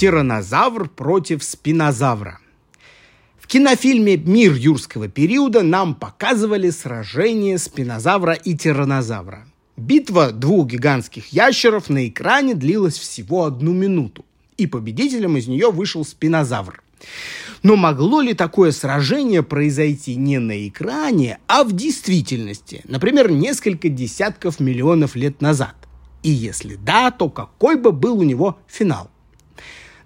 Тиранозавр против спинозавра. В кинофильме «Мир юрского периода» нам показывали сражение спинозавра и тиранозавра. Битва двух гигантских ящеров на экране длилась всего одну минуту, и победителем из нее вышел спинозавр. Но могло ли такое сражение произойти не на экране, а в действительности, например, несколько десятков миллионов лет назад? И если да, то какой бы был у него финал?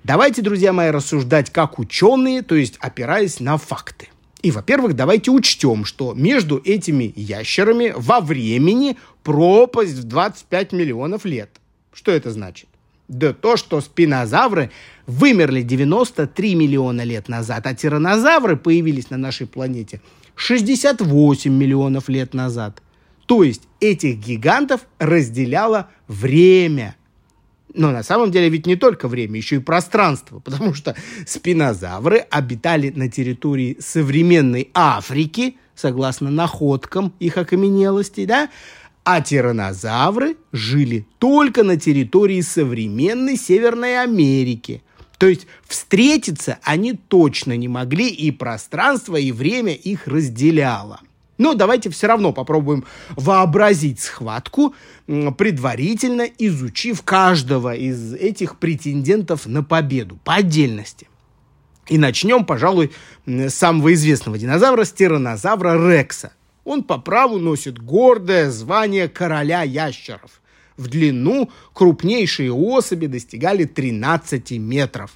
Давайте, друзья мои, рассуждать как ученые, то есть опираясь на факты. И, во-первых, давайте учтем, что между этими ящерами во времени пропасть в 25 миллионов лет. Что это значит? Да то, что спинозавры вымерли 93 миллиона лет назад, а тиранозавры появились на нашей планете 68 миллионов лет назад. То есть этих гигантов разделяло время. Но на самом деле ведь не только время, еще и пространство, потому что спинозавры обитали на территории современной Африки, согласно находкам их окаменелостей, да, а тиранозавры жили только на территории современной Северной Америки. То есть встретиться они точно не могли, и пространство, и время их разделяло. Но давайте все равно попробуем вообразить схватку, предварительно изучив каждого из этих претендентов на победу по отдельности. И начнем, пожалуй, с самого известного динозавра, с тиранозавра Рекса – он по праву носит гордое звание короля ящеров. В длину крупнейшие особи достигали 13 метров.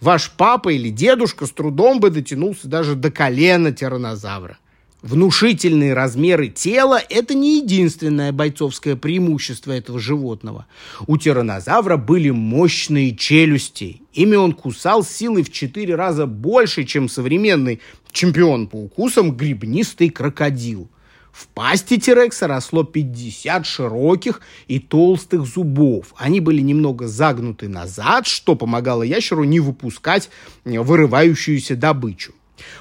Ваш папа или дедушка с трудом бы дотянулся даже до колена тиранозавра. Внушительные размеры тела – это не единственное бойцовское преимущество этого животного. У тиранозавра были мощные челюсти. Ими он кусал силой в четыре раза больше, чем современный чемпион по укусам грибнистый крокодил. В пасти Тирекса росло 50 широких и толстых зубов. Они были немного загнуты назад, что помогало ящеру не выпускать вырывающуюся добычу.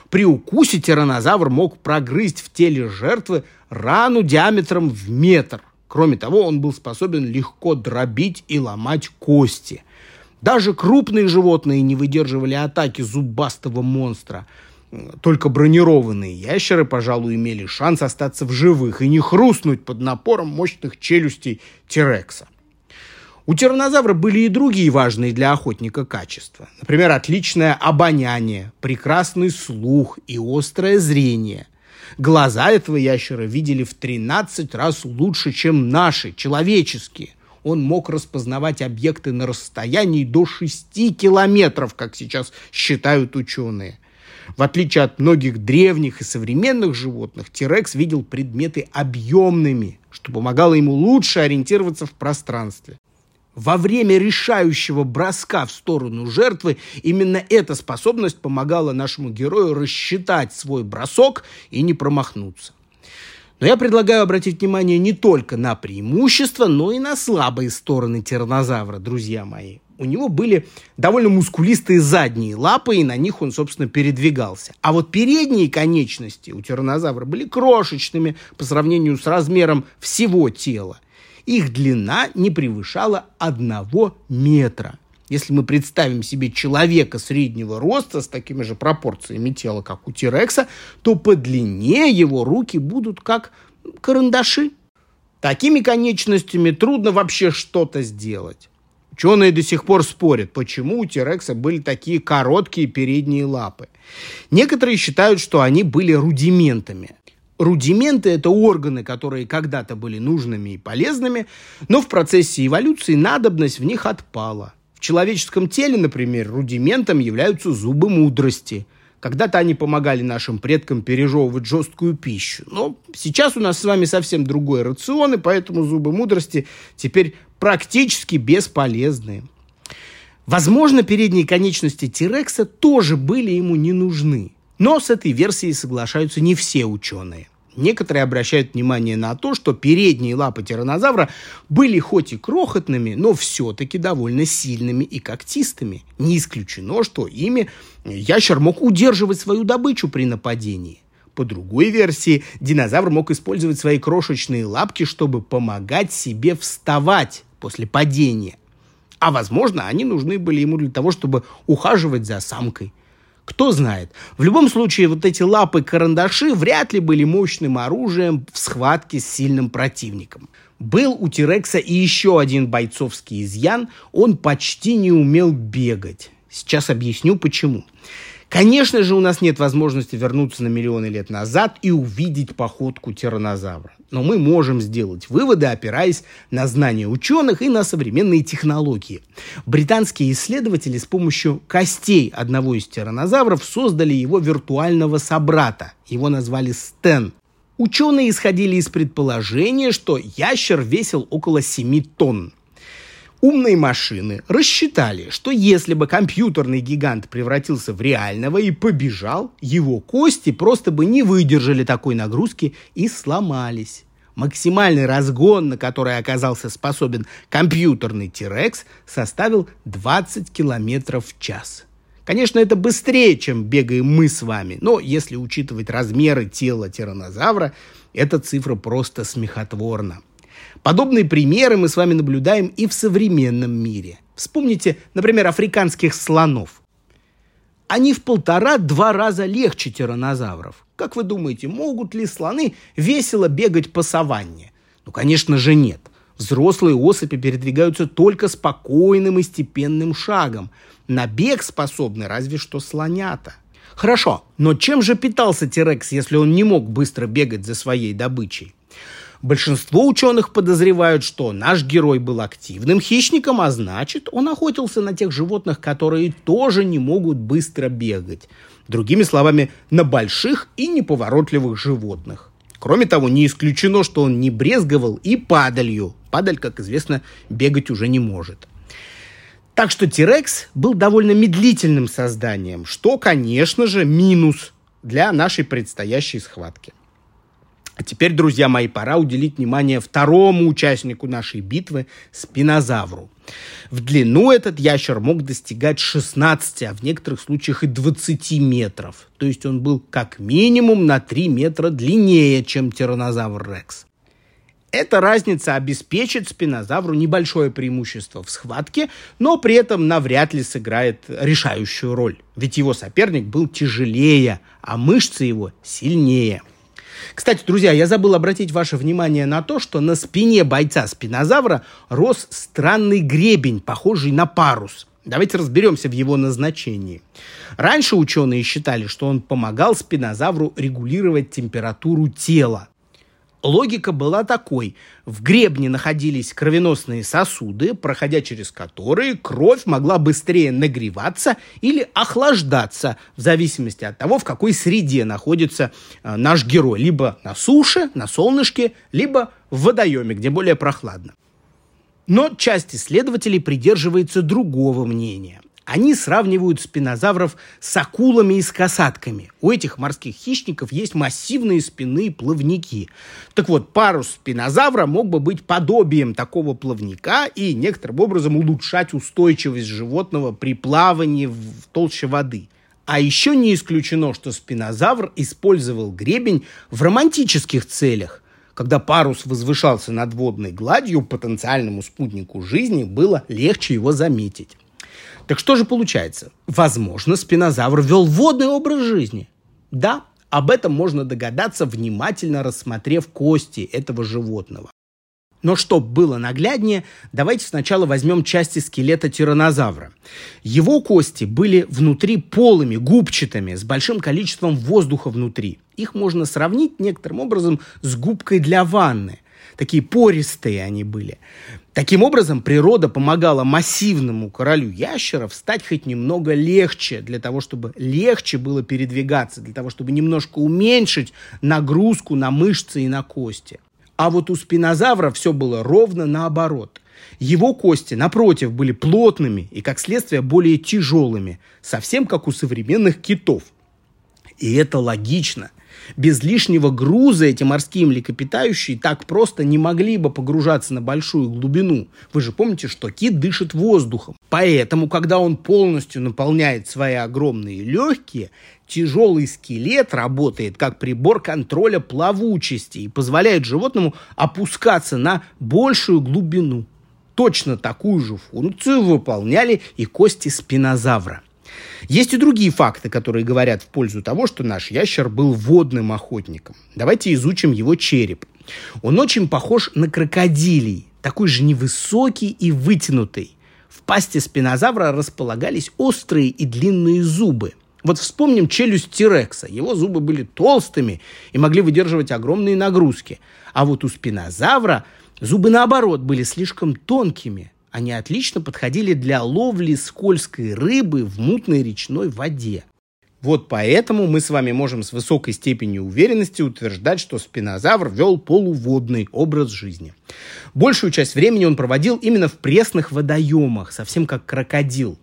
При укусе тиранозавр мог прогрызть в теле жертвы рану диаметром в метр. Кроме того, он был способен легко дробить и ломать кости. Даже крупные животные не выдерживали атаки зубастого монстра. Только бронированные ящеры, пожалуй, имели шанс остаться в живых и не хрустнуть под напором мощных челюстей Тирекса. У тиранозавра были и другие важные для охотника качества. Например, отличное обоняние, прекрасный слух и острое зрение. Глаза этого ящера видели в 13 раз лучше, чем наши, человеческие. Он мог распознавать объекты на расстоянии до 6 километров, как сейчас считают ученые. В отличие от многих древних и современных животных, Тирекс видел предметы объемными, что помогало ему лучше ориентироваться в пространстве. Во время решающего броска в сторону жертвы именно эта способность помогала нашему герою рассчитать свой бросок и не промахнуться. Но я предлагаю обратить внимание не только на преимущества, но и на слабые стороны тиранозавра, друзья мои. У него были довольно мускулистые задние лапы, и на них он, собственно, передвигался. А вот передние конечности у тиранозавра были крошечными по сравнению с размером всего тела – их длина не превышала одного метра. Если мы представим себе человека среднего роста с такими же пропорциями тела, как у Тирекса, то по длине его руки будут как карандаши. Такими конечностями трудно вообще что-то сделать. Ученые до сих пор спорят, почему у Тирекса были такие короткие передние лапы. Некоторые считают, что они были рудиментами. Рудименты – это органы, которые когда-то были нужными и полезными, но в процессе эволюции надобность в них отпала. В человеческом теле, например, рудиментом являются зубы мудрости. Когда-то они помогали нашим предкам пережевывать жесткую пищу. Но сейчас у нас с вами совсем другой рацион, и поэтому зубы мудрости теперь практически бесполезны. Возможно, передние конечности Тирекса тоже были ему не нужны. Но с этой версией соглашаются не все ученые. Некоторые обращают внимание на то, что передние лапы тиранозавра были хоть и крохотными, но все-таки довольно сильными и когтистыми. Не исключено, что ими ящер мог удерживать свою добычу при нападении. По другой версии, динозавр мог использовать свои крошечные лапки, чтобы помогать себе вставать после падения. А возможно, они нужны были ему для того, чтобы ухаживать за самкой. Кто знает. В любом случае, вот эти лапы-карандаши вряд ли были мощным оружием в схватке с сильным противником. Был у Тирекса и еще один бойцовский изъян. Он почти не умел бегать. Сейчас объясню почему. Конечно же, у нас нет возможности вернуться на миллионы лет назад и увидеть походку тиранозавра. Но мы можем сделать выводы, опираясь на знания ученых и на современные технологии. Британские исследователи с помощью костей одного из тиранозавров создали его виртуального собрата. Его назвали Стен. Ученые исходили из предположения, что ящер весил около 7 тонн. Умные машины рассчитали, что если бы компьютерный гигант превратился в реального и побежал, его кости просто бы не выдержали такой нагрузки и сломались. Максимальный разгон, на который оказался способен компьютерный T-Rex, составил 20 км в час. Конечно, это быстрее, чем бегаем мы с вами, но если учитывать размеры тела тиранозавра, эта цифра просто смехотворна. Подобные примеры мы с вами наблюдаем и в современном мире. Вспомните, например, африканских слонов. Они в полтора-два раза легче тиранозавров. Как вы думаете, могут ли слоны весело бегать по саванне? Ну, конечно же, нет. Взрослые особи передвигаются только спокойным и степенным шагом. На бег способны разве что слонята. Хорошо, но чем же питался Терекс, если он не мог быстро бегать за своей добычей? Большинство ученых подозревают, что наш герой был активным хищником, а значит, он охотился на тех животных, которые тоже не могут быстро бегать. Другими словами, на больших и неповоротливых животных. Кроме того, не исключено, что он не брезговал и падалью. Падаль, как известно, бегать уже не может. Так что Тирекс был довольно медлительным созданием, что, конечно же, минус для нашей предстоящей схватки. А теперь, друзья мои, пора уделить внимание второму участнику нашей битвы – спинозавру. В длину этот ящер мог достигать 16, а в некоторых случаях и 20 метров. То есть он был как минимум на 3 метра длиннее, чем тиранозавр Рекс. Эта разница обеспечит спинозавру небольшое преимущество в схватке, но при этом навряд ли сыграет решающую роль. Ведь его соперник был тяжелее, а мышцы его сильнее – кстати, друзья, я забыл обратить ваше внимание на то, что на спине бойца спинозавра рос странный гребень, похожий на парус. Давайте разберемся в его назначении. Раньше ученые считали, что он помогал спинозавру регулировать температуру тела. Логика была такой. В гребне находились кровеносные сосуды, проходя через которые кровь могла быстрее нагреваться или охлаждаться, в зависимости от того, в какой среде находится э, наш герой. Либо на суше, на солнышке, либо в водоеме, где более прохладно. Но часть исследователей придерживается другого мнения – они сравнивают спинозавров с акулами и с касатками. У этих морских хищников есть массивные спинные плавники. Так вот, парус спинозавра мог бы быть подобием такого плавника и некоторым образом улучшать устойчивость животного при плавании в толще воды. А еще не исключено, что спинозавр использовал гребень в романтических целях. Когда парус возвышался над водной гладью, потенциальному спутнику жизни было легче его заметить. Так что же получается? Возможно, спинозавр вел водный образ жизни. Да, об этом можно догадаться, внимательно рассмотрев кости этого животного. Но чтобы было нагляднее, давайте сначала возьмем части скелета тиранозавра. Его кости были внутри полыми, губчатыми, с большим количеством воздуха внутри. Их можно сравнить некоторым образом с губкой для ванны – Такие пористые они были. Таким образом, природа помогала массивному королю ящеров стать хоть немного легче, для того, чтобы легче было передвигаться, для того, чтобы немножко уменьшить нагрузку на мышцы и на кости. А вот у спинозавра все было ровно наоборот. Его кости, напротив, были плотными и, как следствие, более тяжелыми, совсем как у современных китов. И это логично – без лишнего груза эти морские млекопитающие так просто не могли бы погружаться на большую глубину. Вы же помните, что кит дышит воздухом. Поэтому, когда он полностью наполняет свои огромные легкие, тяжелый скелет работает как прибор контроля плавучести и позволяет животному опускаться на большую глубину. Точно такую же функцию выполняли и кости спинозавра. Есть и другие факты, которые говорят в пользу того, что наш ящер был водным охотником. Давайте изучим его череп. Он очень похож на крокодилий, такой же невысокий и вытянутый. В пасти спинозавра располагались острые и длинные зубы. Вот вспомним челюсть Тирекса. Его зубы были толстыми и могли выдерживать огромные нагрузки. А вот у спинозавра зубы, наоборот, были слишком тонкими. Они отлично подходили для ловли скользкой рыбы в мутной речной воде. Вот поэтому мы с вами можем с высокой степенью уверенности утверждать, что спинозавр вел полуводный образ жизни. Большую часть времени он проводил именно в пресных водоемах, совсем как крокодил.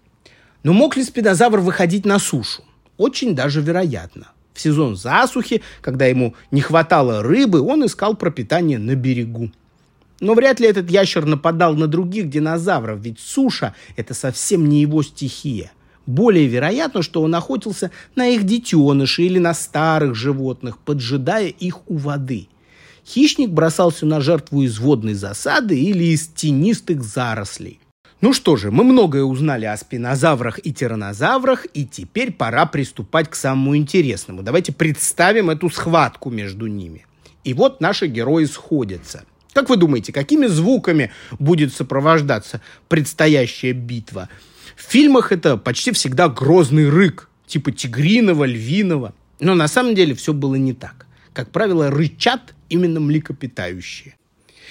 Но мог ли спинозавр выходить на сушу? Очень даже вероятно. В сезон засухи, когда ему не хватало рыбы, он искал пропитание на берегу. Но вряд ли этот ящер нападал на других динозавров, ведь суша – это совсем не его стихия. Более вероятно, что он охотился на их детенышей или на старых животных, поджидая их у воды. Хищник бросался на жертву из водной засады или из тенистых зарослей. Ну что же, мы многое узнали о спинозаврах и тиранозаврах, и теперь пора приступать к самому интересному. Давайте представим эту схватку между ними. И вот наши герои сходятся. Как вы думаете, какими звуками будет сопровождаться предстоящая битва? В фильмах это почти всегда грозный рык, типа тигриного, львиного. Но на самом деле все было не так. Как правило, рычат именно млекопитающие.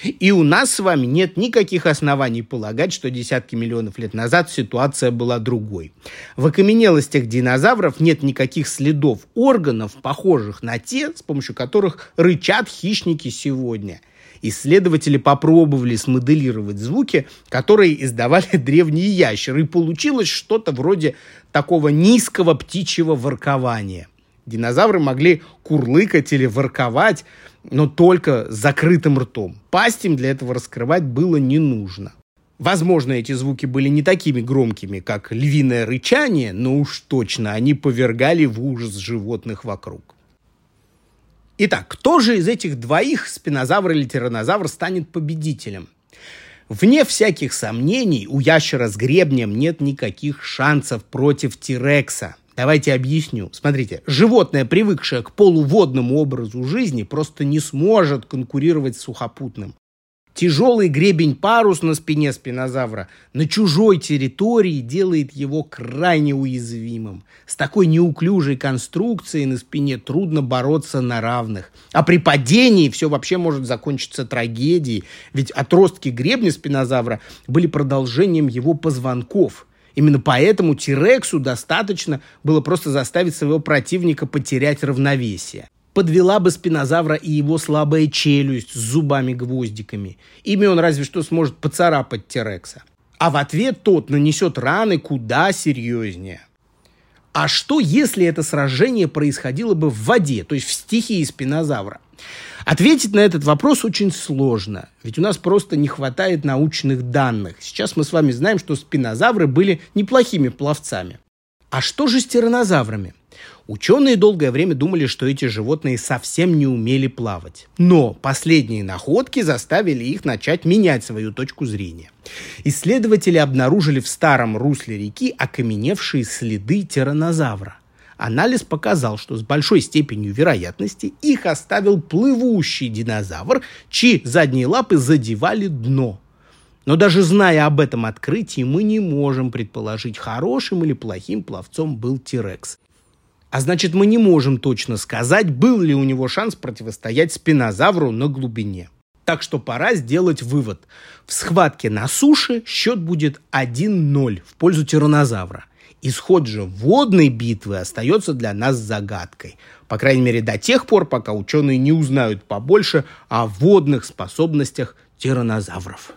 И у нас с вами нет никаких оснований полагать, что десятки миллионов лет назад ситуация была другой. В окаменелостях динозавров нет никаких следов органов, похожих на те, с помощью которых рычат хищники сегодня. Исследователи попробовали смоделировать звуки, которые издавали древние ящеры, и получилось что-то вроде такого низкого птичьего воркования. Динозавры могли курлыкать или ворковать, но только с закрытым ртом. Пасть им для этого раскрывать было не нужно. Возможно, эти звуки были не такими громкими, как львиное рычание, но уж точно они повергали в ужас животных вокруг. Итак, кто же из этих двоих, спинозавр или тиранозавр, станет победителем? Вне всяких сомнений, у ящера с гребнем нет никаких шансов против Тирекса – Давайте объясню. Смотрите, животное, привыкшее к полуводному образу жизни, просто не сможет конкурировать с сухопутным. Тяжелый гребень парус на спине спинозавра на чужой территории делает его крайне уязвимым. С такой неуклюжей конструкцией на спине трудно бороться на равных. А при падении все вообще может закончиться трагедией, ведь отростки гребня спинозавра были продолжением его позвонков – Именно поэтому Тирексу достаточно было просто заставить своего противника потерять равновесие. Подвела бы спинозавра и его слабая челюсть с зубами-гвоздиками. Ими он разве что сможет поцарапать Тирекса. А в ответ тот нанесет раны куда серьезнее. А что, если это сражение происходило бы в воде, то есть в стихии спинозавра? Ответить на этот вопрос очень сложно, ведь у нас просто не хватает научных данных. Сейчас мы с вами знаем, что спинозавры были неплохими пловцами. А что же с тиранозаврами? Ученые долгое время думали, что эти животные совсем не умели плавать. Но последние находки заставили их начать менять свою точку зрения. Исследователи обнаружили в старом русле реки окаменевшие следы тиранозавра – Анализ показал, что с большой степенью вероятности их оставил плывущий динозавр, чьи задние лапы задевали дно. Но даже зная об этом открытии, мы не можем предположить, хорошим или плохим пловцом был Тирекс. А значит, мы не можем точно сказать, был ли у него шанс противостоять спинозавру на глубине. Так что пора сделать вывод. В схватке на суше счет будет 1-0 в пользу тиранозавра. Исход же водной битвы остается для нас загадкой. По крайней мере, до тех пор, пока ученые не узнают побольше о водных способностях тиранозавров.